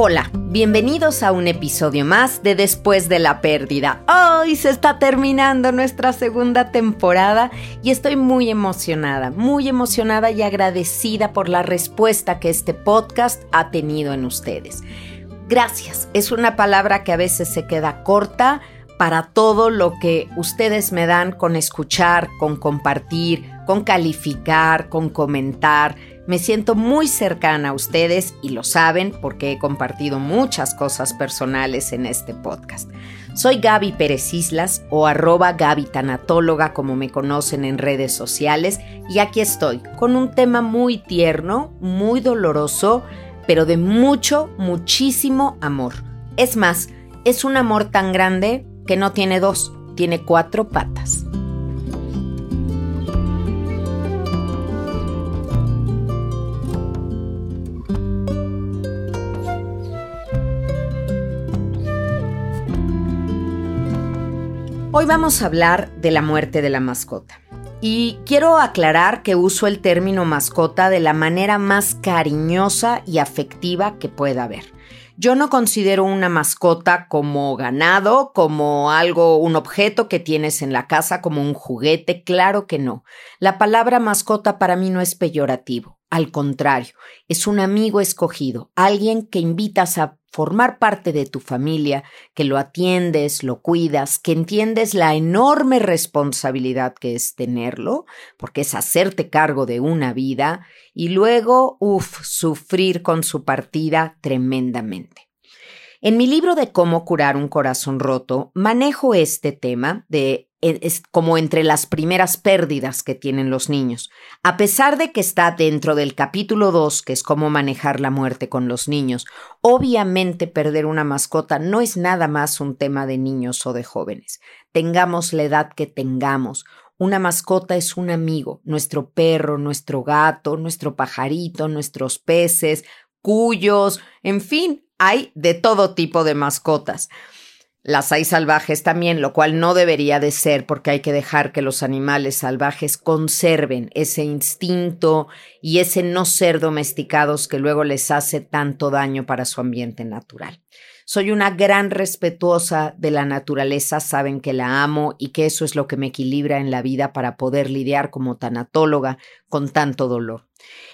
Hola, bienvenidos a un episodio más de Después de la Pérdida. Hoy se está terminando nuestra segunda temporada y estoy muy emocionada, muy emocionada y agradecida por la respuesta que este podcast ha tenido en ustedes. Gracias, es una palabra que a veces se queda corta para todo lo que ustedes me dan con escuchar, con compartir, con calificar, con comentar me siento muy cercana a ustedes y lo saben porque he compartido muchas cosas personales en este podcast. Soy Gaby Pérez Islas o arroba Gaby Tanatóloga como me conocen en redes sociales y aquí estoy con un tema muy tierno, muy doloroso, pero de mucho, muchísimo amor. Es más, es un amor tan grande que no tiene dos, tiene cuatro patas. Hoy vamos a hablar de la muerte de la mascota. Y quiero aclarar que uso el término mascota de la manera más cariñosa y afectiva que pueda haber. Yo no considero una mascota como ganado, como algo, un objeto que tienes en la casa, como un juguete, claro que no. La palabra mascota para mí no es peyorativo. Al contrario, es un amigo escogido, alguien que invitas a formar parte de tu familia, que lo atiendes, lo cuidas, que entiendes la enorme responsabilidad que es tenerlo, porque es hacerte cargo de una vida, y luego, uff, sufrir con su partida tremendamente. En mi libro de cómo curar un corazón roto, manejo este tema de es como entre las primeras pérdidas que tienen los niños. A pesar de que está dentro del capítulo 2, que es cómo manejar la muerte con los niños, obviamente perder una mascota no es nada más un tema de niños o de jóvenes. Tengamos la edad que tengamos. Una mascota es un amigo, nuestro perro, nuestro gato, nuestro pajarito, nuestros peces, cuyos, en fin, hay de todo tipo de mascotas. Las hay salvajes también, lo cual no debería de ser porque hay que dejar que los animales salvajes conserven ese instinto y ese no ser domesticados que luego les hace tanto daño para su ambiente natural. Soy una gran respetuosa de la naturaleza, saben que la amo y que eso es lo que me equilibra en la vida para poder lidiar como tanatóloga con tanto dolor.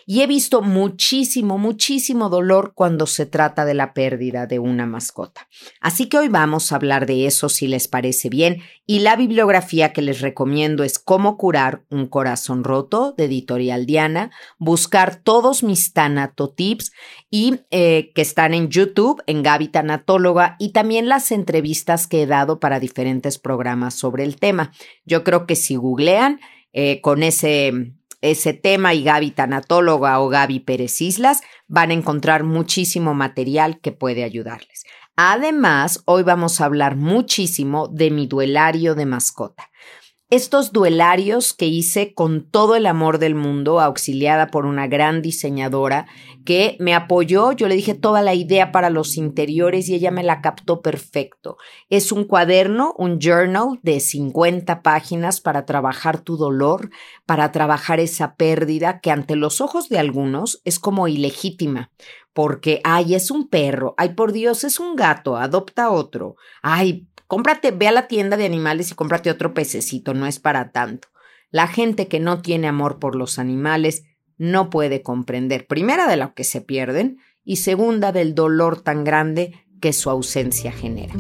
Y he visto muchísimo, muchísimo dolor cuando se trata de la pérdida de una mascota. Así que hoy vamos a hablar de eso si les parece bien y la bibliografía que les recomiendo es Cómo curar un corazón roto de Editorial Diana, buscar todos mis tanatotips y eh, que están en YouTube, en Gaby Tanatóloga y también las entrevistas que he dado para diferentes programas sobre el tema. Yo creo que si googlean eh, con ese ese tema y Gaby Tanatóloga o Gaby Pérez Islas, van a encontrar muchísimo material que puede ayudarles. Además, hoy vamos a hablar muchísimo de mi duelario de mascota estos duelarios que hice con todo el amor del mundo, auxiliada por una gran diseñadora que me apoyó, yo le dije toda la idea para los interiores y ella me la captó perfecto. Es un cuaderno, un journal de 50 páginas para trabajar tu dolor, para trabajar esa pérdida que ante los ojos de algunos es como ilegítima, porque, ay, es un perro, ay, por Dios, es un gato, adopta otro, ay, Cómprate, ve a la tienda de animales y cómprate otro pececito, no es para tanto. La gente que no tiene amor por los animales no puede comprender, primera, de lo que se pierden y segunda, del dolor tan grande que su ausencia genera.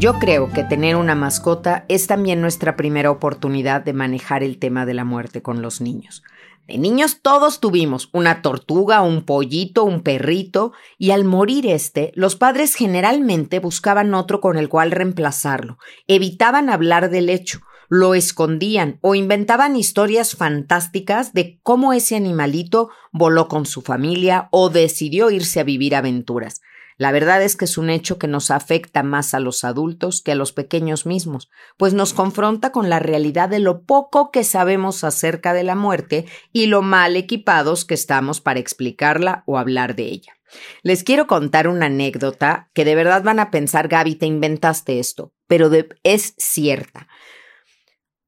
Yo creo que tener una mascota es también nuestra primera oportunidad de manejar el tema de la muerte con los niños. De niños todos tuvimos una tortuga, un pollito, un perrito, y al morir este, los padres generalmente buscaban otro con el cual reemplazarlo, evitaban hablar del hecho, lo escondían o inventaban historias fantásticas de cómo ese animalito voló con su familia o decidió irse a vivir aventuras. La verdad es que es un hecho que nos afecta más a los adultos que a los pequeños mismos, pues nos confronta con la realidad de lo poco que sabemos acerca de la muerte y lo mal equipados que estamos para explicarla o hablar de ella. Les quiero contar una anécdota que de verdad van a pensar, Gaby, te inventaste esto, pero es cierta.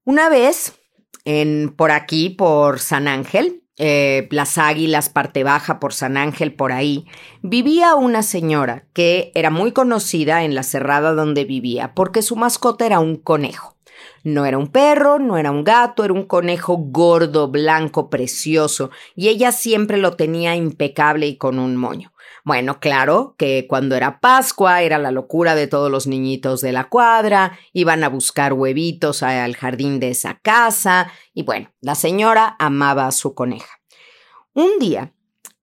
Una vez, en, por aquí, por San Ángel, eh, las Águilas, parte baja por San Ángel, por ahí, vivía una señora que era muy conocida en la cerrada donde vivía porque su mascota era un conejo. No era un perro, no era un gato, era un conejo gordo, blanco, precioso, y ella siempre lo tenía impecable y con un moño. Bueno, claro que cuando era Pascua era la locura de todos los niñitos de la cuadra, iban a buscar huevitos al jardín de esa casa, y bueno, la señora amaba a su coneja. Un día,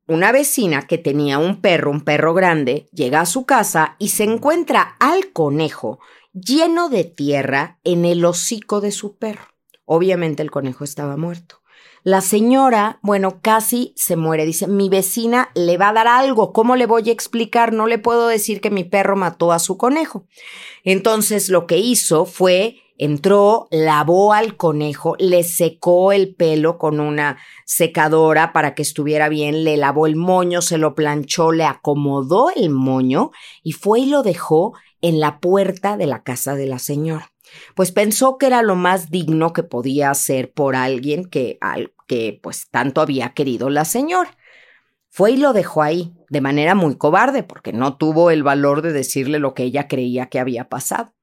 una vecina que tenía un perro, un perro grande, llega a su casa y se encuentra al conejo lleno de tierra en el hocico de su perro. Obviamente el conejo estaba muerto. La señora, bueno, casi se muere. Dice, mi vecina le va a dar algo. ¿Cómo le voy a explicar? No le puedo decir que mi perro mató a su conejo. Entonces lo que hizo fue, entró, lavó al conejo, le secó el pelo con una secadora para que estuviera bien, le lavó el moño, se lo planchó, le acomodó el moño y fue y lo dejó en la puerta de la casa de la señora pues pensó que era lo más digno que podía hacer por alguien que, al, que pues tanto había querido la señora. Fue y lo dejó ahí, de manera muy cobarde, porque no tuvo el valor de decirle lo que ella creía que había pasado.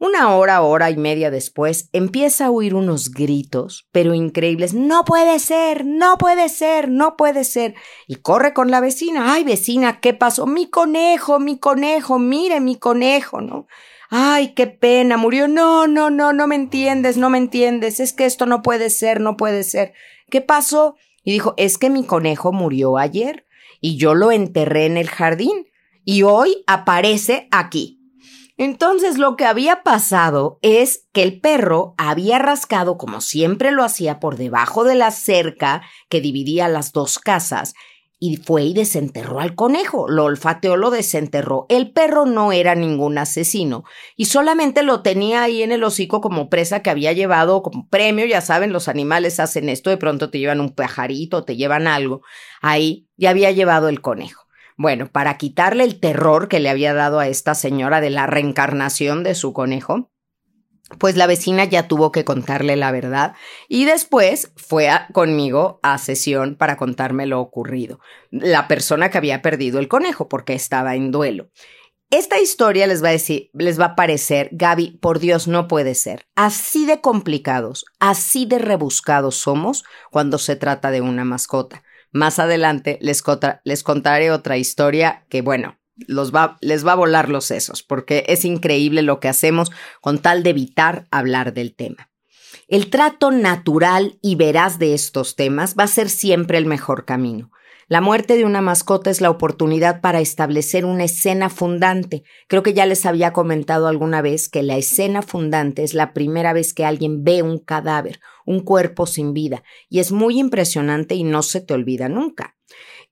Una hora, hora y media después, empieza a oír unos gritos, pero increíbles. No puede ser, no puede ser, no puede ser. Y corre con la vecina. Ay, vecina, ¿qué pasó? Mi conejo, mi conejo, mire mi conejo, ¿no? Ay, qué pena, murió. No, no, no, no me entiendes, no me entiendes. Es que esto no puede ser, no puede ser. ¿Qué pasó? Y dijo, es que mi conejo murió ayer y yo lo enterré en el jardín y hoy aparece aquí. Entonces lo que había pasado es que el perro había rascado como siempre lo hacía por debajo de la cerca que dividía las dos casas y fue y desenterró al conejo, lo olfateó, lo desenterró. El perro no era ningún asesino y solamente lo tenía ahí en el hocico como presa que había llevado como premio, ya saben, los animales hacen esto, de pronto te llevan un pajarito, te llevan algo, ahí y había llevado el conejo. Bueno, para quitarle el terror que le había dado a esta señora de la reencarnación de su conejo, pues la vecina ya tuvo que contarle la verdad y después fue conmigo a sesión para contarme lo ocurrido. La persona que había perdido el conejo porque estaba en duelo. Esta historia les va a decir, les va a parecer, Gaby, por Dios, no puede ser. Así de complicados, así de rebuscados somos cuando se trata de una mascota. Más adelante les, les contaré otra historia que, bueno, va, les va a volar los sesos, porque es increíble lo que hacemos con tal de evitar hablar del tema. El trato natural y veraz de estos temas va a ser siempre el mejor camino. La muerte de una mascota es la oportunidad para establecer una escena fundante. Creo que ya les había comentado alguna vez que la escena fundante es la primera vez que alguien ve un cadáver, un cuerpo sin vida, y es muy impresionante y no se te olvida nunca.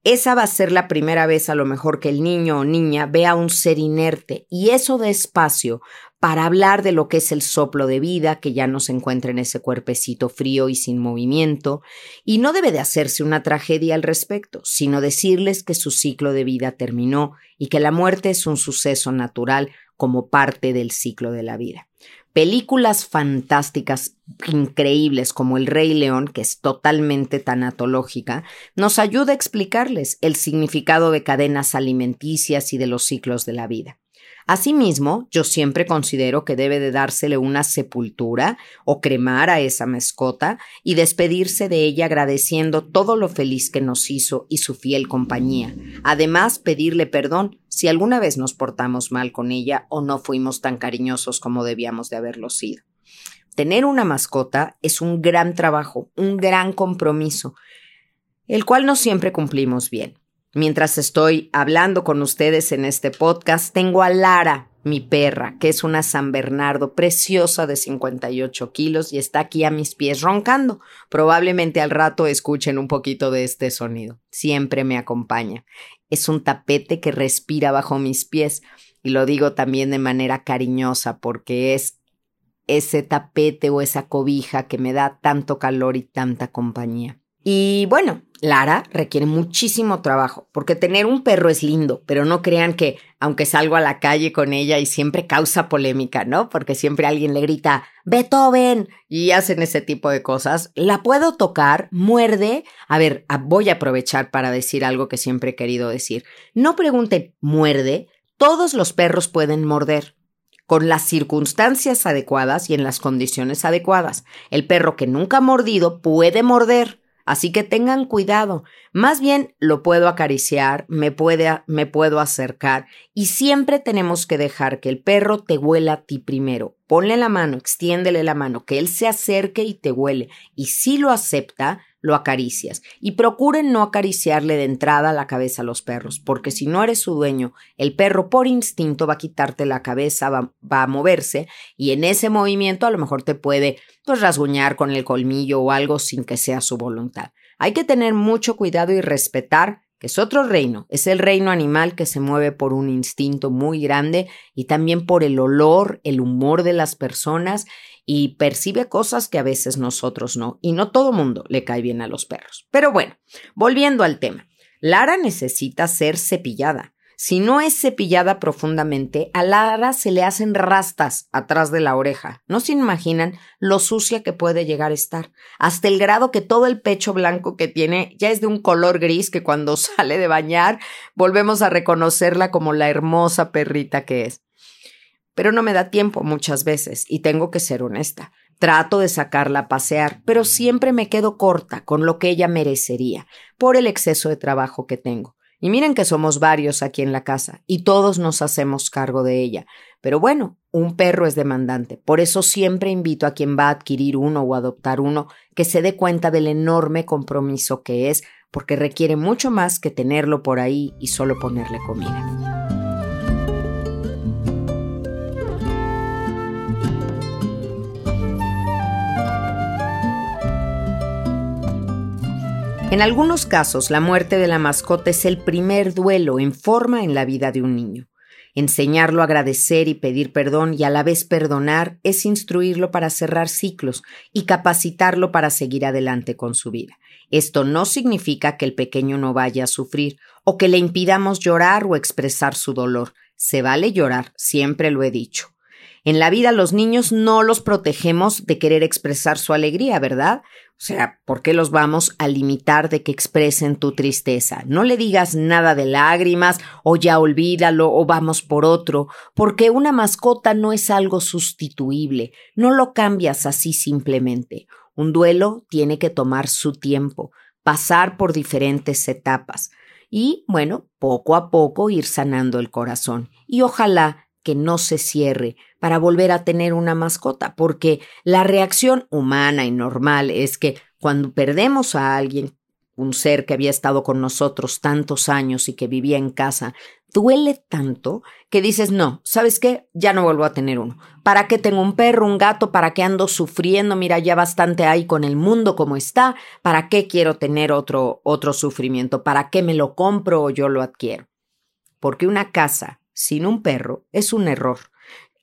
Esa va a ser la primera vez a lo mejor que el niño o niña vea un ser inerte y eso de espacio para hablar de lo que es el soplo de vida que ya no se encuentra en ese cuerpecito frío y sin movimiento, y no debe de hacerse una tragedia al respecto, sino decirles que su ciclo de vida terminó y que la muerte es un suceso natural como parte del ciclo de la vida películas fantásticas increíbles como El Rey León, que es totalmente tanatológica, nos ayuda a explicarles el significado de cadenas alimenticias y de los ciclos de la vida. Asimismo, yo siempre considero que debe de dársele una sepultura o cremar a esa mascota y despedirse de ella agradeciendo todo lo feliz que nos hizo y su fiel compañía. Además, pedirle perdón si alguna vez nos portamos mal con ella o no fuimos tan cariñosos como debíamos de haberlo sido. Tener una mascota es un gran trabajo, un gran compromiso, el cual no siempre cumplimos bien. Mientras estoy hablando con ustedes en este podcast, tengo a Lara, mi perra, que es una San Bernardo preciosa de 58 kilos y está aquí a mis pies roncando. Probablemente al rato escuchen un poquito de este sonido. Siempre me acompaña. Es un tapete que respira bajo mis pies y lo digo también de manera cariñosa porque es ese tapete o esa cobija que me da tanto calor y tanta compañía. Y bueno, Lara requiere muchísimo trabajo, porque tener un perro es lindo, pero no crean que, aunque salgo a la calle con ella y siempre causa polémica, ¿no? Porque siempre alguien le grita, Beethoven, y hacen ese tipo de cosas. La puedo tocar, muerde. A ver, voy a aprovechar para decir algo que siempre he querido decir. No pregunten, muerde. Todos los perros pueden morder con las circunstancias adecuadas y en las condiciones adecuadas. El perro que nunca ha mordido puede morder Así que tengan cuidado. Más bien lo puedo acariciar, me, puede, me puedo acercar y siempre tenemos que dejar que el perro te huela a ti primero. Ponle la mano, extiéndele la mano, que él se acerque y te huele. Y si lo acepta, lo acaricias. Y procuren no acariciarle de entrada la cabeza a los perros, porque si no eres su dueño, el perro por instinto va a quitarte la cabeza, va, a moverse y en ese movimiento a lo mejor te puede pues rasguñar con el colmillo o algo sin que sea su voluntad. Hay que tener mucho cuidado y respetar que es otro reino, es el reino animal que se mueve por un instinto muy grande y también por el olor, el humor de las personas y percibe cosas que a veces nosotros no, y no todo mundo le cae bien a los perros. Pero bueno, volviendo al tema, Lara necesita ser cepillada. Si no es cepillada profundamente, a Lara se le hacen rastas atrás de la oreja. No se imaginan lo sucia que puede llegar a estar, hasta el grado que todo el pecho blanco que tiene ya es de un color gris que cuando sale de bañar volvemos a reconocerla como la hermosa perrita que es. Pero no me da tiempo muchas veces y tengo que ser honesta. Trato de sacarla a pasear, pero siempre me quedo corta con lo que ella merecería, por el exceso de trabajo que tengo. Y miren que somos varios aquí en la casa y todos nos hacemos cargo de ella. Pero bueno, un perro es demandante. Por eso siempre invito a quien va a adquirir uno o adoptar uno que se dé cuenta del enorme compromiso que es, porque requiere mucho más que tenerlo por ahí y solo ponerle comida. En algunos casos, la muerte de la mascota es el primer duelo en forma en la vida de un niño. Enseñarlo a agradecer y pedir perdón y a la vez perdonar es instruirlo para cerrar ciclos y capacitarlo para seguir adelante con su vida. Esto no significa que el pequeño no vaya a sufrir o que le impidamos llorar o expresar su dolor. Se vale llorar, siempre lo he dicho. En la vida los niños no los protegemos de querer expresar su alegría, ¿verdad? O sea, ¿por qué los vamos a limitar de que expresen tu tristeza? No le digas nada de lágrimas o ya olvídalo o vamos por otro, porque una mascota no es algo sustituible, no lo cambias así simplemente. Un duelo tiene que tomar su tiempo, pasar por diferentes etapas y, bueno, poco a poco ir sanando el corazón. Y ojalá que no se cierre para volver a tener una mascota, porque la reacción humana y normal es que cuando perdemos a alguien, un ser que había estado con nosotros tantos años y que vivía en casa, duele tanto que dices, no, ¿sabes qué? Ya no vuelvo a tener uno. ¿Para qué tengo un perro, un gato? ¿Para qué ando sufriendo? Mira, ya bastante hay con el mundo como está. ¿Para qué quiero tener otro, otro sufrimiento? ¿Para qué me lo compro o yo lo adquiero? Porque una casa sin un perro es un error.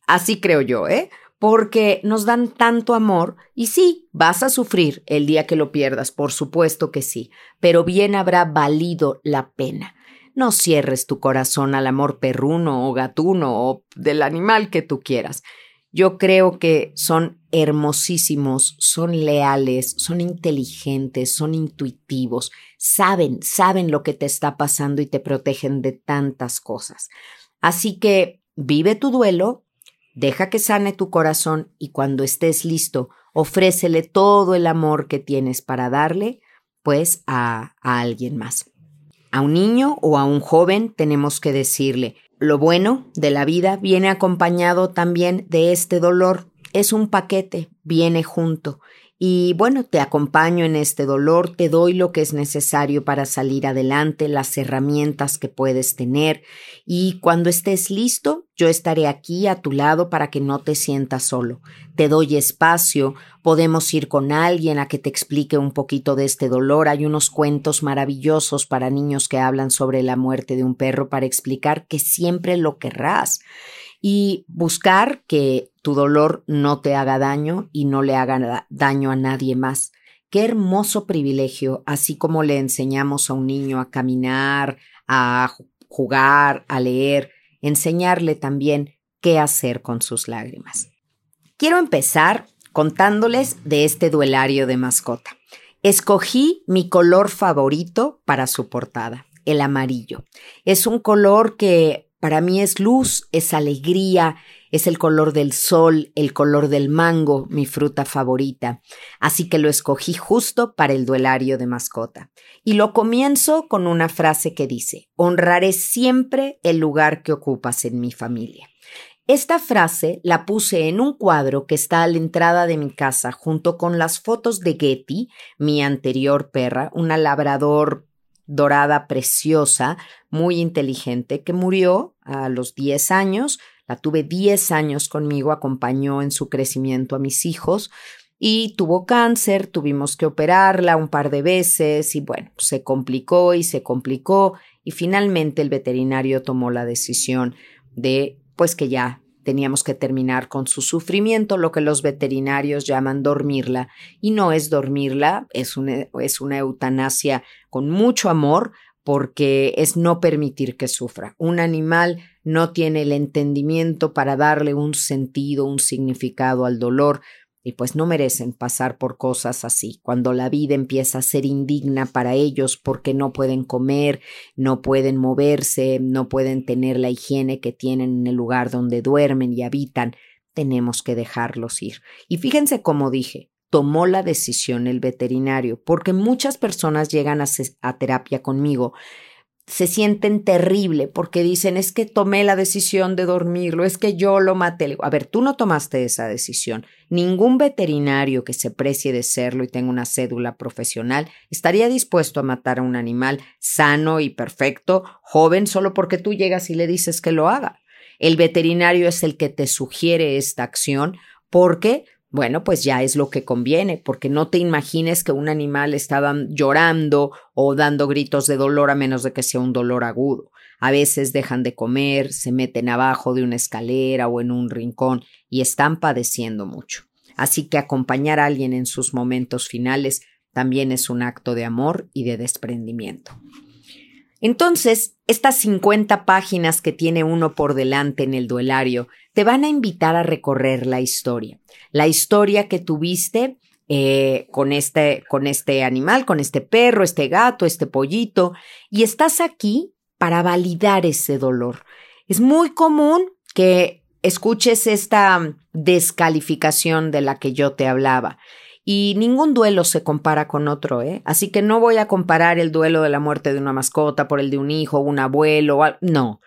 Así creo yo, ¿eh? Porque nos dan tanto amor y sí, vas a sufrir el día que lo pierdas, por supuesto que sí, pero bien habrá valido la pena. No cierres tu corazón al amor perruno o gatuno o del animal que tú quieras. Yo creo que son hermosísimos, son leales, son inteligentes, son intuitivos, saben, saben lo que te está pasando y te protegen de tantas cosas. Así que vive tu duelo, deja que sane tu corazón y cuando estés listo, ofrécele todo el amor que tienes para darle, pues a, a alguien más. A un niño o a un joven tenemos que decirle, lo bueno de la vida viene acompañado también de este dolor. Es un paquete, viene junto. Y bueno, te acompaño en este dolor, te doy lo que es necesario para salir adelante, las herramientas que puedes tener y cuando estés listo, yo estaré aquí a tu lado para que no te sientas solo. Te doy espacio, podemos ir con alguien a que te explique un poquito de este dolor. Hay unos cuentos maravillosos para niños que hablan sobre la muerte de un perro para explicar que siempre lo querrás y buscar que tu dolor no te haga daño y no le haga daño a nadie más, Qué hermoso privilegio, así como le enseñamos a un niño a caminar, a jugar, a leer, enseñarle también qué hacer con sus lágrimas. Quiero empezar contándoles de este duelario de mascota. Escogí mi color favorito para su portada, el amarillo. Es un color que para mí es luz, es alegría, es el color del sol, el color del mango, mi fruta favorita. Así que lo escogí justo para el duelario de mascota. Y lo comienzo con una frase que dice, honraré siempre el lugar que ocupas en mi familia. Esta frase la puse en un cuadro que está a la entrada de mi casa junto con las fotos de Getty, mi anterior perra, una labrador dorada preciosa, muy inteligente, que murió a los 10 años. La tuve 10 años conmigo, acompañó en su crecimiento a mis hijos y tuvo cáncer, tuvimos que operarla un par de veces y bueno, se complicó y se complicó y finalmente el veterinario tomó la decisión de pues que ya teníamos que terminar con su sufrimiento, lo que los veterinarios llaman dormirla, y no es dormirla, es una, es una eutanasia con mucho amor, porque es no permitir que sufra. Un animal no tiene el entendimiento para darle un sentido, un significado al dolor, y pues no merecen pasar por cosas así, cuando la vida empieza a ser indigna para ellos porque no pueden comer, no pueden moverse, no pueden tener la higiene que tienen en el lugar donde duermen y habitan, tenemos que dejarlos ir. Y fíjense cómo dije, tomó la decisión el veterinario, porque muchas personas llegan a, terapia conmigo se sienten terrible porque dicen es que tomé la decisión de dormirlo, es que yo lo maté. A ver, tú no tomaste esa decisión. Ningún veterinario que se precie de serlo y tenga una cédula profesional estaría dispuesto a matar a un animal sano y perfecto, joven, solo porque tú llegas y le dices que lo haga. El veterinario es el que te sugiere esta acción porque bueno, pues ya es lo que conviene, porque no te imagines que un animal está llorando o dando gritos de dolor a menos de que sea un dolor agudo. A veces dejan de comer, se meten abajo de una escalera o en un rincón y están padeciendo mucho. Así que acompañar a alguien en sus momentos finales también es un acto de amor y de desprendimiento. Entonces, estas 50 páginas que tiene uno por delante en el duelario te van a invitar a recorrer la historia. La historia que tuviste eh, con, este, con este animal, con este perro, este gato, este pollito, y estás aquí para validar ese dolor. Es muy común que escuches esta descalificación de la que yo te hablaba. Y ningún duelo se compara con otro, ¿eh? Así que no voy a comparar el duelo de la muerte de una mascota por el de un hijo, un abuelo, no.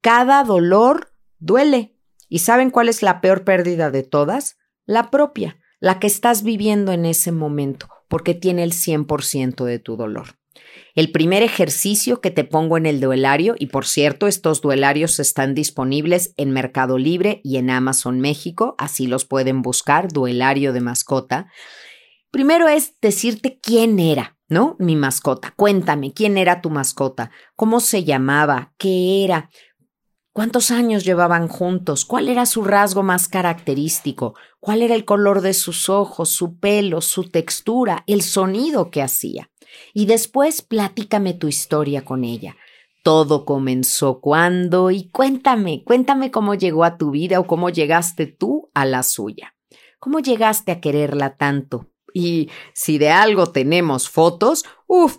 Cada dolor duele. ¿Y saben cuál es la peor pérdida de todas? La propia, la que estás viviendo en ese momento, porque tiene el 100% de tu dolor. El primer ejercicio que te pongo en el duelario, y por cierto, estos duelarios están disponibles en Mercado Libre y en Amazon México, así los pueden buscar, duelario de mascota. Primero es decirte quién era, ¿no? Mi mascota. Cuéntame, ¿quién era tu mascota? ¿Cómo se llamaba? ¿Qué era? ¿Cuántos años llevaban juntos? ¿Cuál era su rasgo más característico? ¿Cuál era el color de sus ojos, su pelo, su textura, el sonido que hacía? Y después platícame tu historia con ella. Todo comenzó cuando y cuéntame, cuéntame cómo llegó a tu vida o cómo llegaste tú a la suya. ¿Cómo llegaste a quererla tanto? Y si de algo tenemos fotos, uff,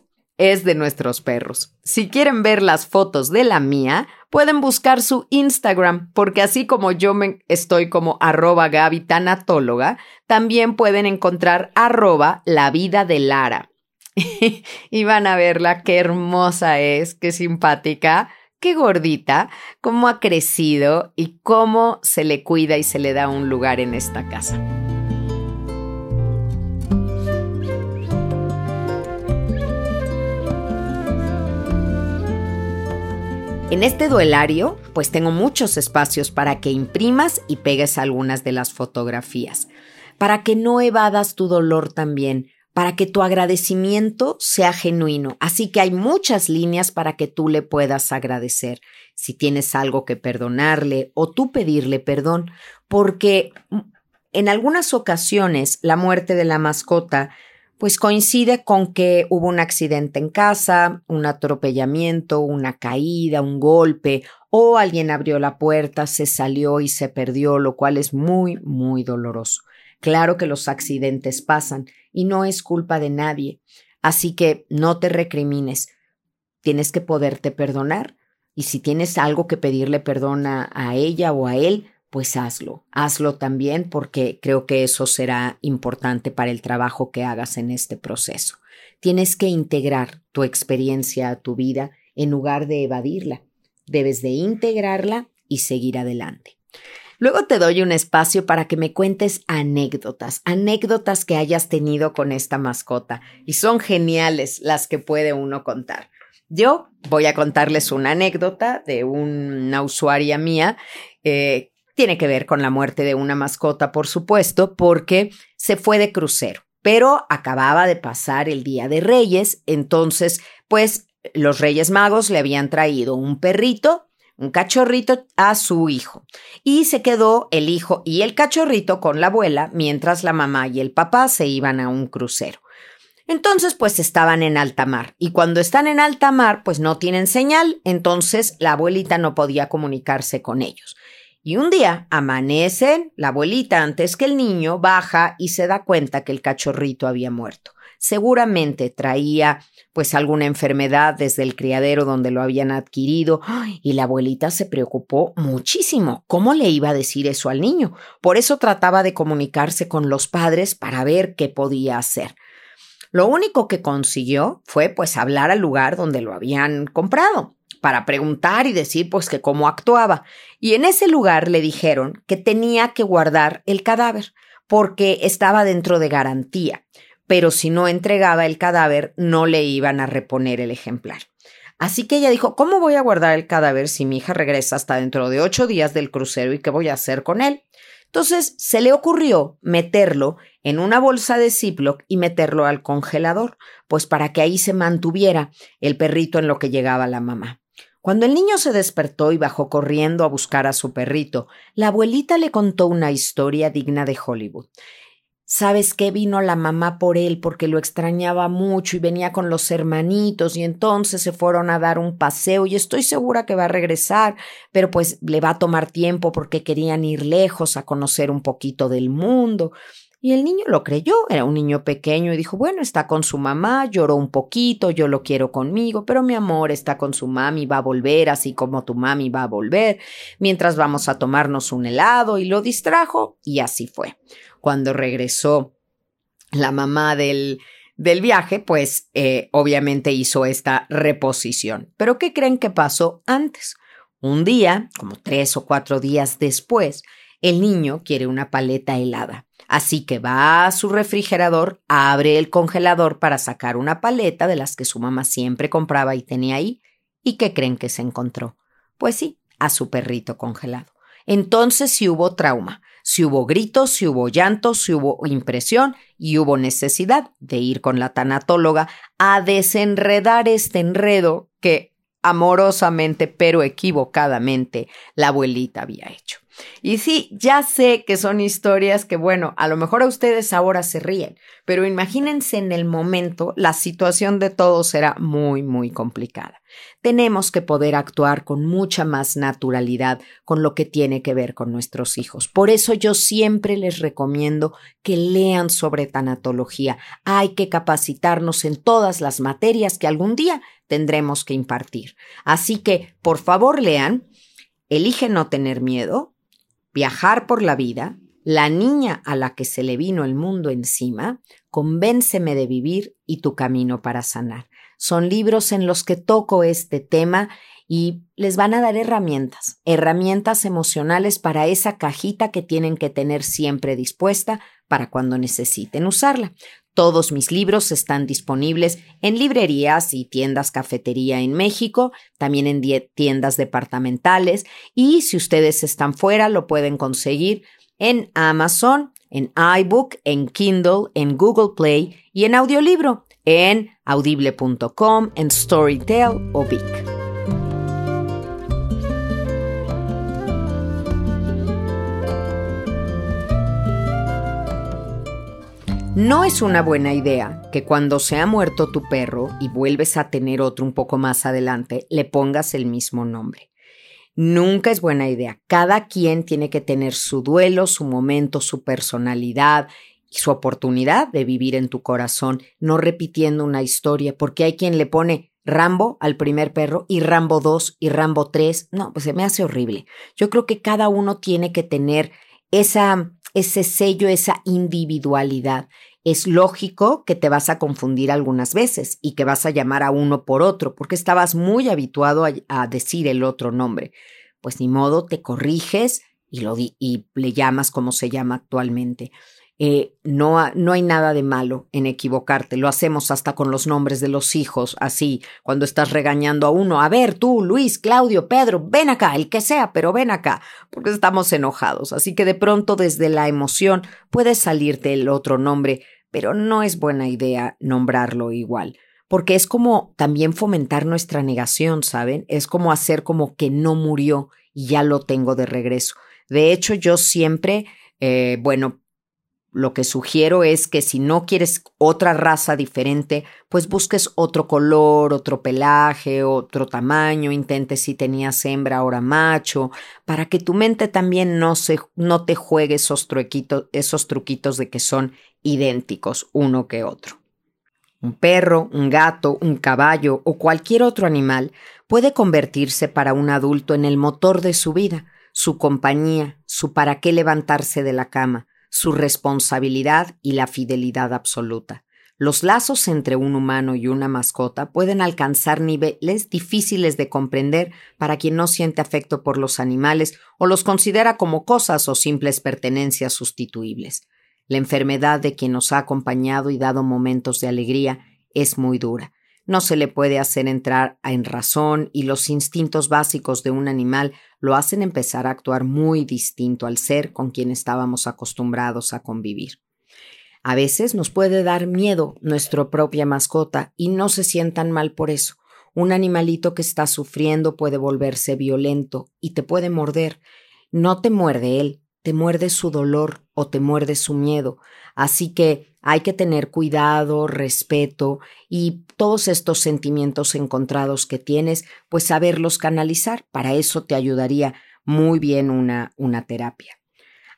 es de nuestros perros. Si quieren ver las fotos de la mía, pueden buscar su Instagram, porque así como yo me estoy como arroba Gaby tanatóloga, también pueden encontrar arroba la vida de Lara. y van a verla, qué hermosa es, qué simpática, qué gordita, cómo ha crecido y cómo se le cuida y se le da un lugar en esta casa. En este duelario, pues tengo muchos espacios para que imprimas y pegues algunas de las fotografías, para que no evadas tu dolor también, para que tu agradecimiento sea genuino. Así que hay muchas líneas para que tú le puedas agradecer. Si tienes algo que perdonarle o tú pedirle perdón, porque en algunas ocasiones la muerte de la mascota pues coincide con que hubo un accidente en casa, un atropellamiento, una caída, un golpe, o alguien abrió la puerta, se salió y se perdió, lo cual es muy, muy doloroso. Claro que los accidentes pasan y no es culpa de nadie, así que no te recrimines. Tienes que poderte perdonar y si tienes algo que pedirle perdón a, ella o a él, pues hazlo, hazlo también porque creo que eso será importante para el trabajo que hagas en este proceso. Tienes que integrar tu experiencia a tu vida en lugar de evadirla. Debes de integrarla y seguir adelante. Luego te doy un espacio para que me cuentes anécdotas, anécdotas que hayas tenido con esta mascota. Y son geniales las que puede uno contar. Yo voy a contarles una anécdota de una usuaria mía eh, tiene que ver con la muerte de una mascota, por supuesto, porque se fue de crucero, pero acababa de pasar el Día de Reyes, entonces, pues los Reyes Magos le habían traído un perrito, un cachorrito a su hijo, y se quedó el hijo y el cachorrito con la abuela mientras la mamá y el papá se iban a un crucero. Entonces, pues estaban en alta mar. Y cuando están en alta mar, pues no tienen señal. Entonces, la abuelita no podía comunicarse con ellos. Y un día amanecen, la abuelita antes que el niño baja y se da cuenta que el cachorrito había muerto. Seguramente traía pues alguna enfermedad desde el criadero donde lo habían adquirido y la abuelita se preocupó muchísimo. ¿Cómo le iba a decir eso al niño? Por eso trataba de comunicarse con los padres para ver qué podía hacer. Lo único que consiguió fue pues hablar al lugar donde lo habían comprado para preguntar y decir pues que cómo actuaba. Y en ese lugar le dijeron que tenía que guardar el cadáver porque estaba dentro de garantía, pero si no entregaba el cadáver no le iban a reponer el ejemplar. Así que ella dijo, ¿cómo voy a guardar el cadáver si mi hija regresa hasta dentro de ocho días del crucero y qué voy a hacer con él? Entonces se le ocurrió meterlo en una bolsa de Ziploc y meterlo al congelador, pues para que ahí se mantuviera el perrito en lo que llegaba la mamá. Cuando el niño se despertó y bajó corriendo a buscar a su perrito, la abuelita le contó una historia digna de Hollywood. ¿Sabes qué? Vino la mamá por él porque lo extrañaba mucho y venía con los hermanitos y entonces se fueron a dar un paseo y estoy segura que va a regresar, pero pues le va a tomar tiempo porque querían ir lejos a conocer un poquito del mundo. Y el niño lo creyó, era un niño pequeño y dijo, bueno, está con su mamá, lloró un poquito, yo lo quiero conmigo, pero mi amor está con su mami, va a volver, así como tu mami va a volver, mientras vamos a tomarnos un helado y lo distrajo y así fue. Cuando regresó la mamá del, del viaje, pues eh, obviamente hizo esta reposición. Pero ¿qué creen que pasó antes? Un día, como tres o cuatro días después, el niño quiere una paleta helada. Así que va a su refrigerador, abre el congelador para sacar una paleta de las que su mamá siempre compraba y tenía ahí. ¿Y qué creen que se encontró? Pues sí, a su perrito congelado. Entonces sí hubo trauma, sí hubo gritos, sí hubo llantos, sí hubo impresión y hubo necesidad de ir con la tanatóloga a desenredar este enredo que amorosamente pero equivocadamente la abuelita había hecho. Y sí, ya sé que son historias que, bueno, a lo mejor a ustedes ahora se ríen, pero imagínense en el momento, la situación de todos será muy, muy complicada. Tenemos que poder actuar con mucha más naturalidad con lo que tiene que ver con nuestros hijos. Por eso yo siempre les recomiendo que lean sobre tanatología. Hay que capacitarnos en todas las materias que algún día tendremos que impartir. Así que, por favor, lean. Elige no tener miedo, Viajar por la vida, La niña a la que se le vino el mundo encima, Convénceme de vivir y tu camino para sanar. Son libros en los que toco este tema y les van a dar herramientas, herramientas emocionales para esa cajita que tienen que tener siempre dispuesta para cuando necesiten usarla. Todos mis libros están disponibles en librerías y tiendas cafetería en México, también en tiendas departamentales y si ustedes están fuera lo pueden conseguir en Amazon, en iBook, en Kindle, en Google Play y en audiolibro en audible.com, en Storytel o Vic. No es una buena idea que cuando se ha muerto tu perro y vuelves a tener otro un poco más adelante, le pongas el mismo nombre. Nunca es buena idea. Cada quien tiene que tener su duelo, su momento, su personalidad y su oportunidad de vivir en tu corazón, no repitiendo una historia, porque hay quien le pone Rambo al primer perro y Rambo 2 y Rambo 3. No, pues se me hace horrible. Yo creo que cada uno tiene que tener esa, ese sello, esa individualidad. Es lógico que te vas a confundir algunas veces y que vas a llamar a uno por otro, porque estabas muy habituado a, decir el otro nombre. Pues ni modo, te corriges y, lo y le llamas como se llama actualmente. Eh, no, no hay nada de malo en equivocarte. Lo hacemos hasta con los nombres de los hijos, así, cuando estás regañando a uno. A ver, tú, Luis, Claudio, Pedro, ven acá, el que sea, pero ven acá, porque estamos enojados. Así que de pronto desde la emoción puede salirte el otro nombre, pero no es buena idea nombrarlo igual. Porque es como también fomentar nuestra negación, ¿saben? Es como hacer como que no murió y ya lo tengo de regreso. De hecho, yo siempre, eh, bueno, lo que sugiero es que si no quieres otra raza diferente, pues busques otro color, otro pelaje, otro tamaño, intentes si tenías hembra ahora macho, para que tu mente también no, se, no te juegue esos truquitos, esos truquitos de que son idénticos uno que otro. Un perro, un gato, un caballo o cualquier otro animal puede convertirse para un adulto en el motor de su vida, su compañía, su para qué levantarse de la cama, su responsabilidad y la fidelidad absoluta. Los lazos entre un humano y una mascota pueden alcanzar niveles difíciles de comprender para quien no siente afecto por los animales o los considera como cosas o simples pertenencias sustituibles. La enfermedad de quien nos ha acompañado y dado momentos de alegría es muy dura no se le puede hacer entrar en razón y los instintos básicos de un animal lo hacen empezar a actuar muy distinto al ser con quien estábamos acostumbrados a convivir. A veces nos puede dar miedo nuestra propia mascota y no se sientan mal por eso. Un animalito que está sufriendo puede volverse violento y te puede morder. No te muerde él, te muerde su dolor o te muerde su miedo. Así que hay que tener cuidado, respeto y todos estos sentimientos encontrados que tienes, pues saberlos canalizar. Para eso te ayudaría muy bien una, una terapia.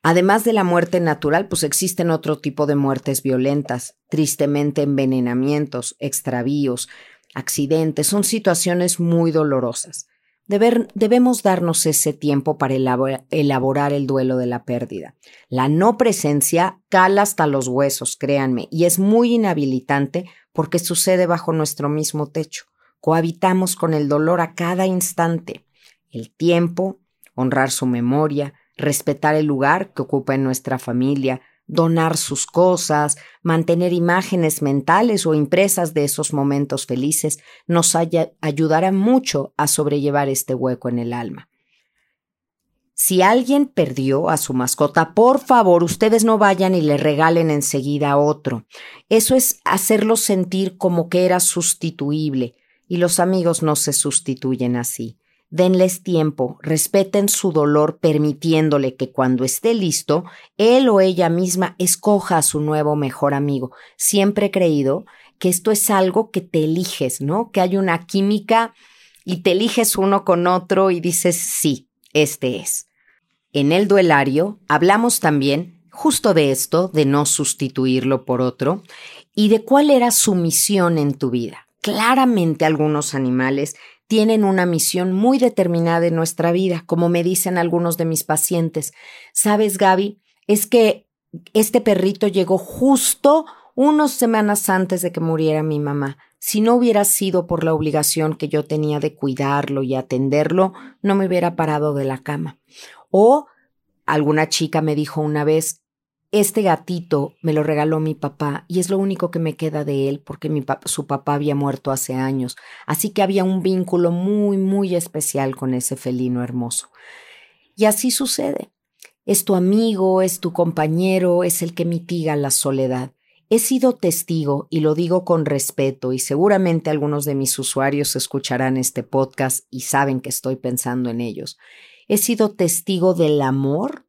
Además de la muerte natural, pues existen otro tipo de muertes violentas, tristemente envenenamientos, extravíos, accidentes, son situaciones muy dolorosas debemos darnos ese tiempo para elaborar el duelo de la pérdida. La no presencia cala hasta los huesos, créanme, y es muy inhabilitante porque sucede bajo nuestro mismo techo. Cohabitamos con el dolor a cada instante. El tiempo, honrar su memoria, respetar el lugar que ocupa en nuestra familia, donar sus cosas, mantener imágenes mentales o impresas de esos momentos felices, nos ayudará mucho a sobrellevar este hueco en el alma. Si alguien perdió a su mascota, por favor, ustedes no vayan y le regalen enseguida a otro. Eso es hacerlo sentir como que era sustituible, y los amigos no se sustituyen así. Denles tiempo, respeten su dolor permitiéndole que cuando esté listo, él o ella misma escoja a su nuevo mejor amigo. Siempre he creído que esto es algo que te eliges, ¿no? Que hay una química y te eliges uno con otro y dices, sí, este es. En el duelario hablamos también justo de esto, de no sustituirlo por otro, y de cuál era su misión en tu vida. Claramente algunos animales tienen una misión muy determinada en nuestra vida, como me dicen algunos de mis pacientes. ¿Sabes, Gaby? Es que este perrito llegó justo unas semanas antes de que muriera mi mamá. Si no hubiera sido por la obligación que yo tenía de cuidarlo y atenderlo, no me hubiera parado de la cama. O alguna chica me dijo una vez, este gatito me lo regaló mi papá y es lo único que me queda de él porque su papá había muerto hace años, así que había un vínculo muy, muy especial con ese felino hermoso. Y así sucede. Es tu amigo, es tu compañero, es el que mitiga la soledad. He sido testigo, y lo digo con respeto, y seguramente algunos de mis usuarios escucharán este podcast y saben que estoy pensando en ellos. He sido testigo del amor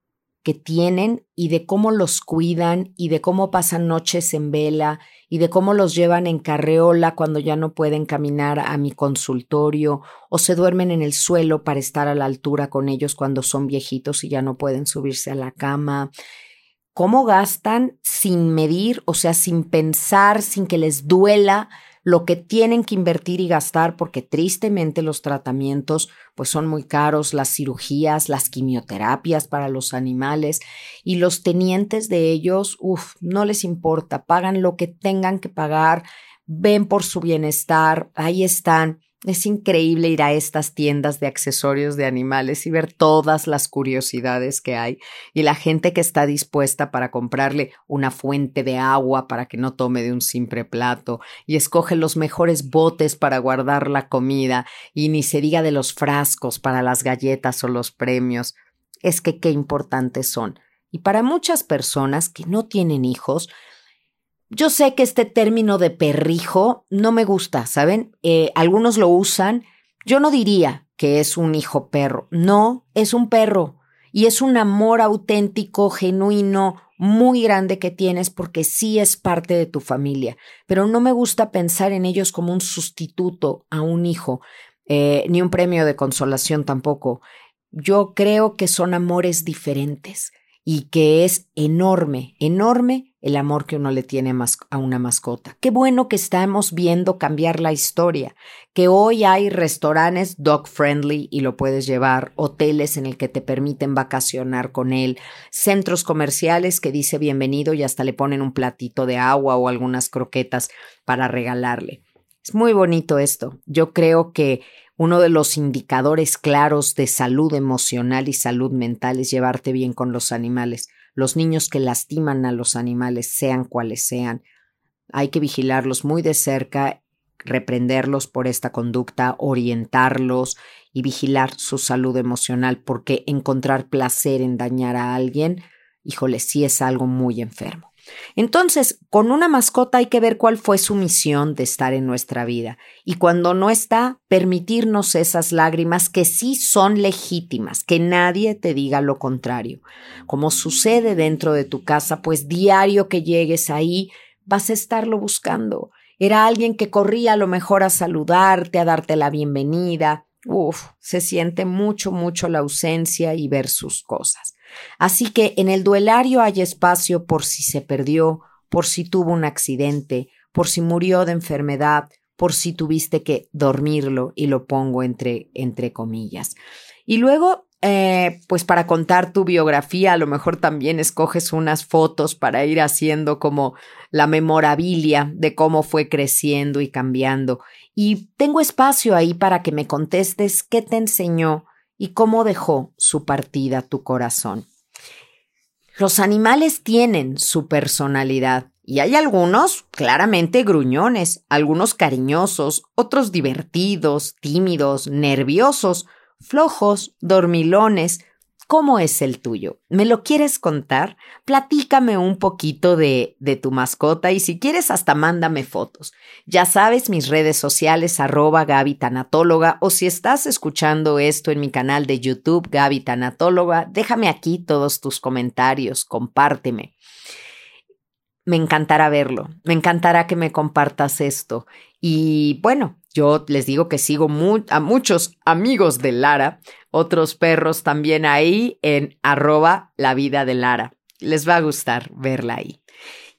que tienen y de cómo los cuidan y de cómo pasan noches en vela y de cómo los llevan en carreola cuando ya no pueden caminar a mi consultorio o se duermen en el suelo para estar a la altura con ellos cuando son viejitos y ya no pueden subirse a la cama. Cómo gastan sin medir, o sea, sin pensar, sin que les duela lo que tienen que invertir y gastar porque tristemente los tratamientos pues son muy caros, las cirugías, las quimioterapias para los animales y los tenientes de ellos, uff, no les importa, pagan lo que tengan que pagar, ven por su bienestar, ahí están es increíble ir a estas tiendas de accesorios de animales y ver todas las curiosidades que hay y la gente que está dispuesta para comprarle una fuente de agua para que no tome de un simple plato y escoge los mejores botes para guardar la comida y ni se diga de los frascos para las galletas o los premios. Es que qué importantes son. Y para muchas personas que no tienen hijos, yo sé que este término de perrijo no me gusta, ¿saben? Eh, algunos lo usan. Yo no diría que es un hijo perro. No, es un perro. Y es un amor auténtico, genuino, muy grande que tienes porque sí es parte de tu familia. Pero no me gusta pensar en ellos como un sustituto a un hijo, eh, ni un premio de consolación tampoco. Yo creo que son amores diferentes y que es enorme, enorme el amor que uno le tiene a una mascota. Qué bueno que estamos viendo cambiar la historia, que hoy hay restaurantes dog friendly y lo puedes llevar, hoteles en el que te permiten vacacionar con él, centros comerciales que dice bienvenido y hasta le ponen un platito de agua o algunas croquetas para regalarle. Es muy bonito esto. Yo creo que uno de los indicadores claros de salud emocional y salud mental es llevarte bien con los animales los niños que lastiman a los animales, sean cuales sean. Hay que vigilarlos muy de cerca, reprenderlos por esta conducta, orientarlos y vigilar su salud emocional, porque encontrar placer en dañar a alguien, híjole, sí es algo muy enfermo. Entonces, con una mascota hay que ver cuál fue su misión de estar en nuestra vida y cuando no está, permitirnos esas lágrimas que sí son legítimas, que nadie te diga lo contrario. Como sucede dentro de tu casa, pues diario que llegues ahí, vas a estarlo buscando. Era alguien que corría a lo mejor a saludarte, a darte la bienvenida. Uf, se siente mucho, mucho la ausencia y ver sus cosas. Así que en el duelario hay espacio por si se perdió, por si tuvo un accidente, por si murió de enfermedad, por si tuviste que dormirlo, y lo pongo entre, entre comillas. Y luego, eh, pues para contar tu biografía, a lo mejor también escoges unas fotos para ir haciendo como la memorabilia de cómo fue creciendo y cambiando. Y tengo espacio ahí para que me contestes qué te enseñó y cómo dejó su partida tu corazón. Los animales tienen su personalidad y hay algunos claramente gruñones, algunos cariñosos, otros divertidos, tímidos, nerviosos, flojos, dormilones, ¿Cómo es el tuyo? ¿Me lo quieres contar? Platícame un poquito de, de, tu mascota y si quieres hasta mándame fotos. Ya sabes mis redes sociales arroba Gaby o si estás escuchando esto en mi canal de YouTube Gaby Tanatóloga, déjame aquí todos tus comentarios, compárteme. Me encantará verlo, me encantará que me compartas esto. Y bueno, yo les digo que sigo a muchos amigos de Lara otros perros también ahí en arroba la vida de Lara. Les va a gustar verla ahí.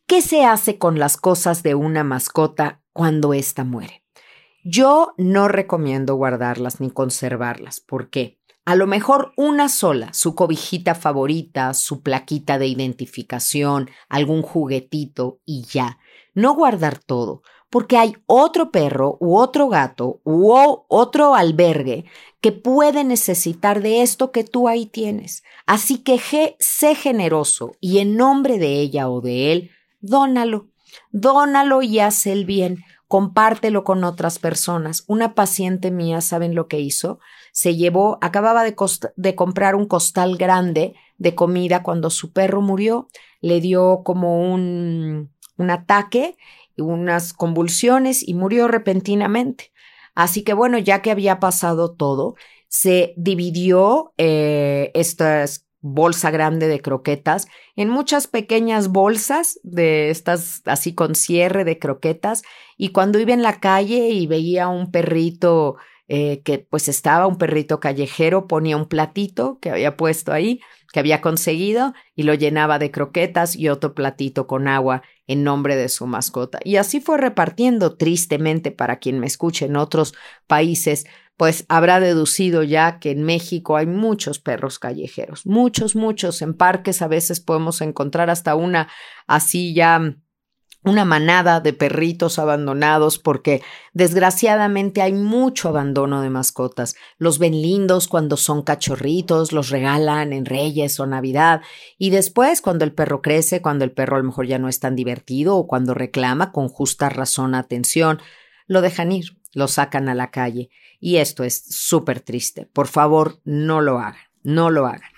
¿Qué se hace con las cosas de una mascota cuando ésta muere? Yo no recomiendo guardarlas ni conservarlas. ¿Por qué? A lo mejor una sola, su cobijita favorita, su plaquita de identificación, algún juguetito y ya. No guardar todo, porque hay otro perro u otro gato u otro albergue que puede necesitar de esto que tú ahí tienes. Así que sé generoso y en nombre de ella o de él, dónalo. Dónalo y haz el bien. Compártelo con otras personas. Una paciente mía, ¿saben lo que hizo? Se llevó, acababa de, de comprar un costal grande de comida cuando su perro murió. Le dio como un, un ataque unas convulsiones y murió repentinamente. Así que bueno, ya que había pasado todo, se dividió eh, estas bolsa grande de croquetas en muchas pequeñas bolsas de estas así con cierre de croquetas y cuando iba en la calle y veía un perrito eh, que pues estaba un perrito callejero, ponía un platito que había puesto ahí, que había conseguido, y lo llenaba de croquetas y otro platito con agua en nombre de su mascota. Y así fue repartiendo tristemente para quien me escuche en otros países, pues habrá deducido ya que en México hay muchos perros callejeros, muchos, muchos. En parques a veces podemos encontrar hasta una así ya una manada de perritos abandonados porque desgraciadamente hay mucho abandono de mascotas. Los ven lindos cuando son cachorritos, los regalan en Reyes o Navidad y después cuando el perro crece, cuando el perro a lo mejor ya no es tan divertido o cuando reclama con justa razón atención, lo dejan ir, lo sacan a la calle y esto es súper triste. Por favor, no lo hagan, no lo hagan.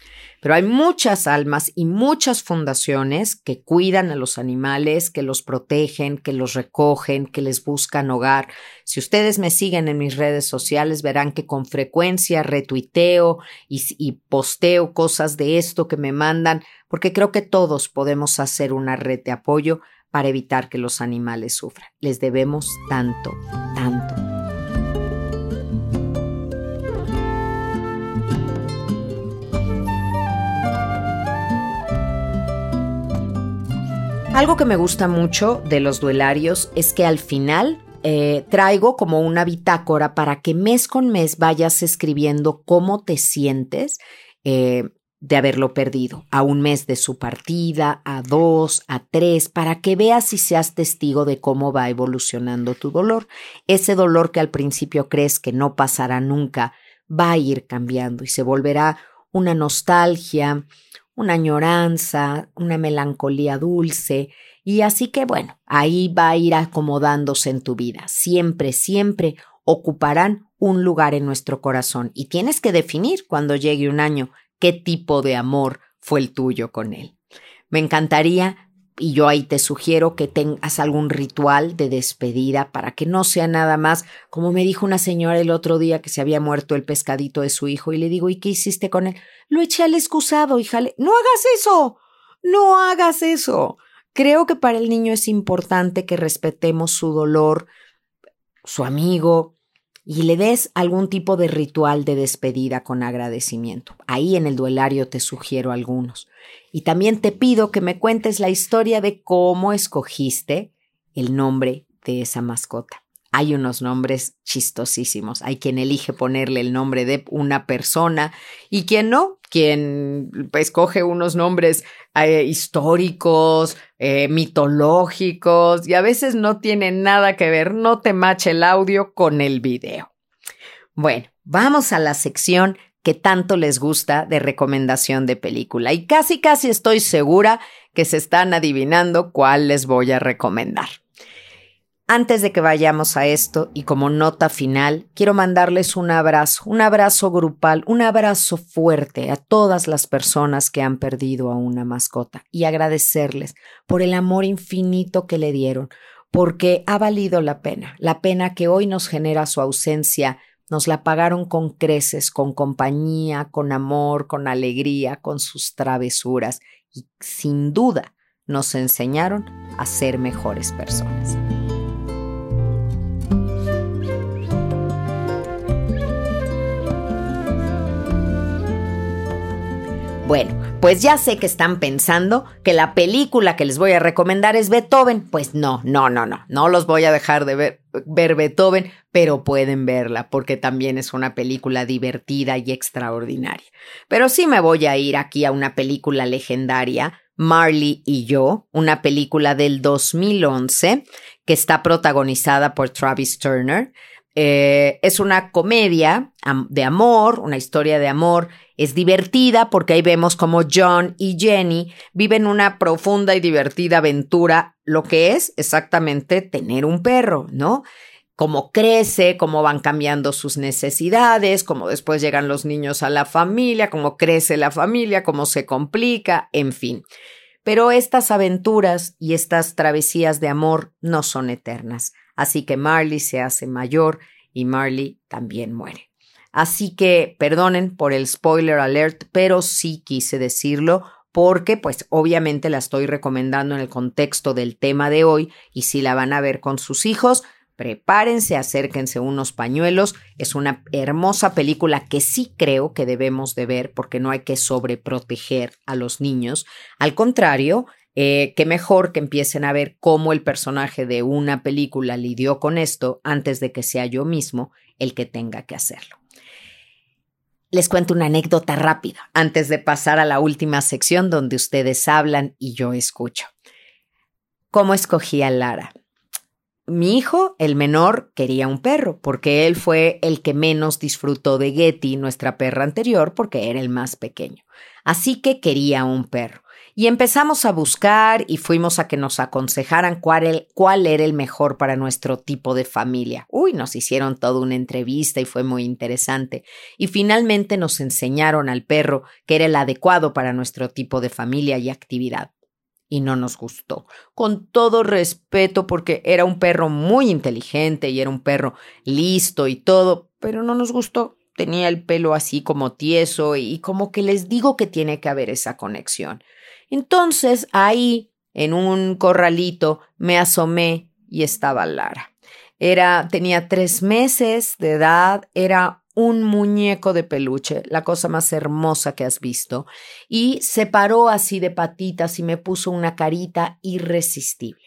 Pero hay muchas almas y muchas fundaciones que cuidan a los animales, que los protegen, que los recogen, que les buscan hogar. Si ustedes me siguen en mis redes sociales, verán que con frecuencia retuiteo y, posteo cosas de esto que me mandan, porque creo que todos podemos hacer una red de apoyo para evitar que los animales sufran. Les debemos tanto, tanto. Algo que me gusta mucho de los duelarios es que al final eh, traigo como una bitácora para que mes con mes vayas escribiendo cómo te sientes eh, de haberlo perdido, a un mes de su partida, a dos, a tres, para que veas y seas testigo de cómo va evolucionando tu dolor. Ese dolor que al principio crees que no pasará nunca, va a ir cambiando y se volverá una nostalgia, una añoranza, una melancolía dulce, y así que bueno, ahí va a ir acomodándose en tu vida. Siempre, siempre ocuparán un lugar en nuestro corazón y tienes que definir cuando llegue un año qué tipo de amor fue el tuyo con él. Me encantaría y yo ahí te sugiero que tengas algún ritual de despedida para que no sea nada más, como me dijo una señora el otro día que se había muerto el pescadito de su hijo y le digo, ¿y qué hiciste con él? Lo eché al excusado, híjale. No hagas eso. No hagas eso. Creo que para el niño es importante que respetemos su dolor, su amigo, y le des algún tipo de ritual de despedida con agradecimiento. Ahí en el duelario te sugiero algunos. Y también te pido que me cuentes la historia de cómo escogiste el nombre de esa mascota. Hay unos nombres chistosísimos. Hay quien elige ponerle el nombre de una persona y quien no, quien escoge unos nombres eh, históricos, eh, mitológicos y a veces no tiene nada que ver, no te mache el audio con el video. Bueno, vamos a la sección que tanto les gusta de recomendación de película y casi casi estoy segura que se están adivinando cuál les voy a recomendar. Antes de que vayamos a esto y como nota final, quiero mandarles un abrazo, un abrazo grupal, un abrazo fuerte a todas las personas que han perdido a una mascota y agradecerles por el amor infinito que le dieron, porque ha valido la pena, la pena que hoy nos genera su ausencia nos la pagaron con creces, con compañía, con amor, con alegría, con sus travesuras y sin duda nos enseñaron a ser mejores personas. Bueno, pues ya sé que están pensando que la película que les voy a recomendar es Beethoven. Pues no, no, no, no, no los voy a dejar de ver, ver Beethoven, pero pueden verla porque también es una película divertida y extraordinaria. Pero sí me voy a ir aquí a una película legendaria, Marley y yo, una película del 2011 que está protagonizada por Travis Turner. Eh, es una comedia de amor, una historia de amor es divertida porque ahí vemos como John y Jenny viven una profunda y divertida aventura, lo que es exactamente tener un perro, ¿no? Cómo crece, cómo van cambiando sus necesidades, cómo después llegan los niños a la familia, cómo crece la familia, cómo se complica, en fin. Pero estas aventuras y estas travesías de amor no son eternas, así que Marley se hace mayor y Marley también muere. Así que perdonen por el spoiler alert, pero sí quise decirlo porque pues obviamente la estoy recomendando en el contexto del tema de hoy y si la van a ver con sus hijos, prepárense, acérquense unos pañuelos. Es una hermosa película que sí creo que debemos de ver porque no hay que sobreproteger a los niños. Al contrario, eh, qué mejor que empiecen a ver cómo el personaje de una película lidió con esto antes de que sea yo mismo el que tenga que hacerlo. Les cuento una anécdota rápida antes de pasar a la última sección donde ustedes hablan y yo escucho. ¿Cómo escogí a Lara? Mi hijo, el menor, quería un perro, porque él fue el que menos disfrutó de Getty, nuestra perra anterior, porque era el más pequeño. Así que quería un perro. Y empezamos a buscar y fuimos a que nos aconsejaran cuál, cuál, era el mejor para nuestro tipo de familia. Uy, nos hicieron toda una entrevista y fue muy interesante. Y finalmente nos enseñaron al perro que era el adecuado para nuestro tipo de familia y actividad. Y no nos gustó. Con todo respeto, porque era un perro muy inteligente y era un perro listo y todo, pero no nos gustó tenía el pelo así como tieso y como que les digo que tiene que haber esa conexión. Entonces ahí, en un corralito, me asomé y estaba Lara. Era, tenía tres meses de edad, era un muñeco de peluche, la cosa más hermosa que has visto, y se paró así de patitas y me puso una carita irresistible.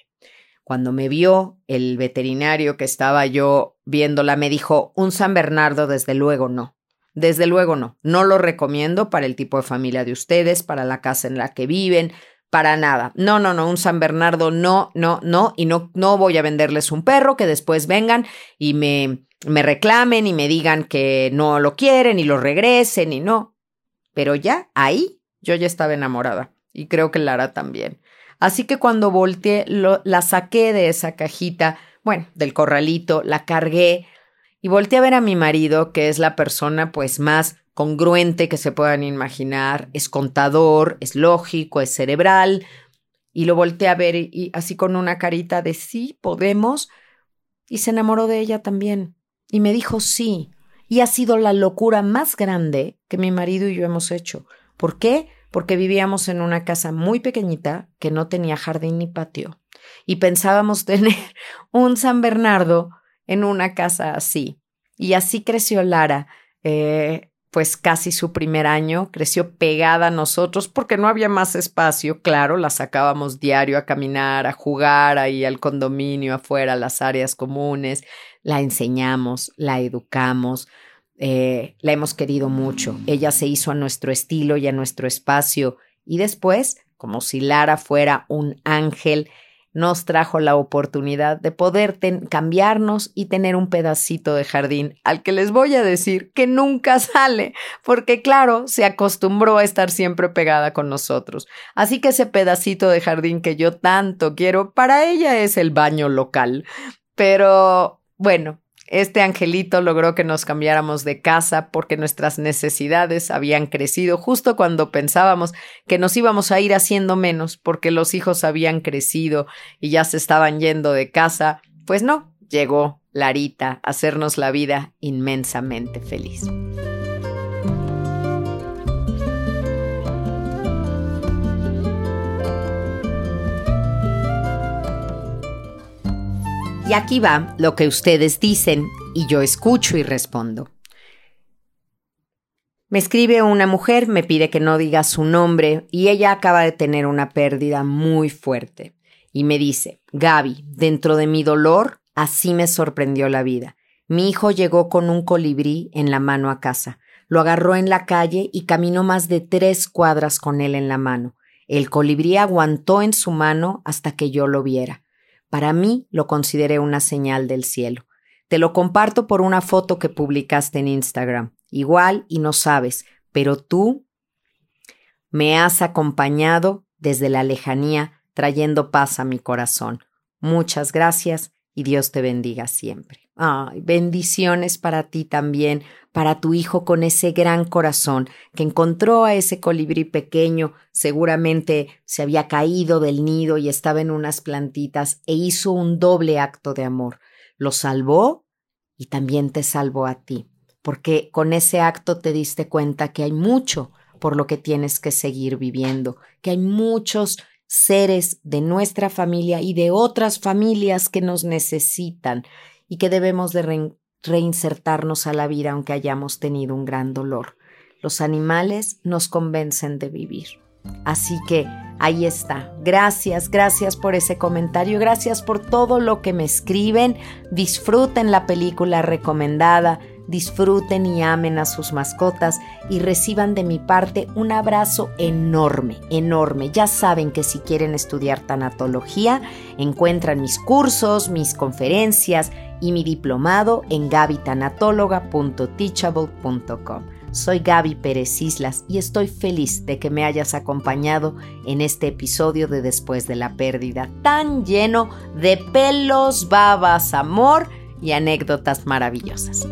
Cuando me vio, el veterinario que estaba yo viéndola me dijo, un San Bernardo desde luego no. Desde luego no, no lo recomiendo para el tipo de familia de ustedes, para la casa en la que viven, para nada. No, no, no, un San Bernardo no, no, no, y no, no voy a venderles un perro que después vengan y me, me reclamen y me digan que no lo quieren y lo regresen y no. Pero ya, ahí yo ya estaba enamorada y creo que Lara también. Así que cuando volteé, la saqué de esa cajita, bueno, del corralito, la cargué, y volteé a ver a mi marido, que es la persona pues más congruente que se puedan imaginar, es contador, es lógico, es cerebral, y lo volteé a ver y, así con una carita de sí, podemos, y se enamoró de ella también, y me dijo sí, y ha sido la locura más grande que mi marido y yo hemos hecho. ¿Por qué? Porque vivíamos en una casa muy pequeñita que no tenía jardín ni patio, y pensábamos tener un San Bernardo en una casa así. Y así creció Lara, eh, pues casi su primer año, creció pegada a nosotros porque no había más espacio, claro, la sacábamos diario a caminar, a jugar ahí al condominio, afuera, a las áreas comunes, la enseñamos, la educamos, eh, la hemos querido mucho. Ella se hizo a nuestro estilo y a nuestro espacio y después, como si Lara fuera un ángel, nos trajo la oportunidad de poder cambiarnos y tener un pedacito de jardín al que les voy a decir que nunca sale, porque claro, se acostumbró a estar siempre pegada con nosotros. Así que ese pedacito de jardín que yo tanto quiero, para ella es el baño local. Pero bueno, este angelito logró que nos cambiáramos de casa porque nuestras necesidades habían crecido justo cuando pensábamos que nos íbamos a ir haciendo menos porque los hijos habían crecido y ya se estaban yendo de casa. Pues no, llegó Larita a hacernos la vida inmensamente feliz. Y aquí va lo que ustedes dicen y yo escucho y respondo. Me escribe una mujer, me pide que no diga su nombre y ella acaba de tener una pérdida muy fuerte. Y me dice, Gaby, dentro de mi dolor, así me sorprendió la vida. Mi hijo llegó con un colibrí en la mano a casa. Lo agarró en la calle y caminó más de tres cuadras con él en la mano. El colibrí aguantó en su mano hasta que yo lo viera. Para mí lo consideré una señal del cielo. Te lo comparto por una foto que publicaste en Instagram. Igual y no sabes, pero tú me has acompañado desde la lejanía trayendo paz a mi corazón. Muchas gracias y Dios te bendiga siempre. Ay, bendiciones para ti también, para tu hijo con ese gran corazón que encontró a ese colibrí pequeño, seguramente se había caído del nido y estaba en unas plantitas e hizo un doble acto de amor. Lo salvó y también te salvó a ti. porque con ese acto te diste cuenta que hay mucho por lo que tienes que seguir viviendo, que hay muchos seres de nuestra familia y de otras familias que nos necesitan y que debemos de reinsertarnos a la vida aunque hayamos tenido un gran dolor. Los animales nos convencen de vivir. Así que ahí está. Gracias, gracias por ese comentario, gracias por todo lo que me escriben. Disfruten la película recomendada disfruten y amen a sus mascotas y reciban de mi parte un abrazo enorme, enorme. Ya saben que si quieren estudiar tanatología, encuentran mis cursos, mis conferencias y mi diplomado en gabitanatóloga.teachable.com. Soy Gaby Pérez Islas y estoy feliz de que me hayas acompañado en este episodio de Después de la Pérdida, tan lleno de pelos, babas, amor y anécdotas maravillosas.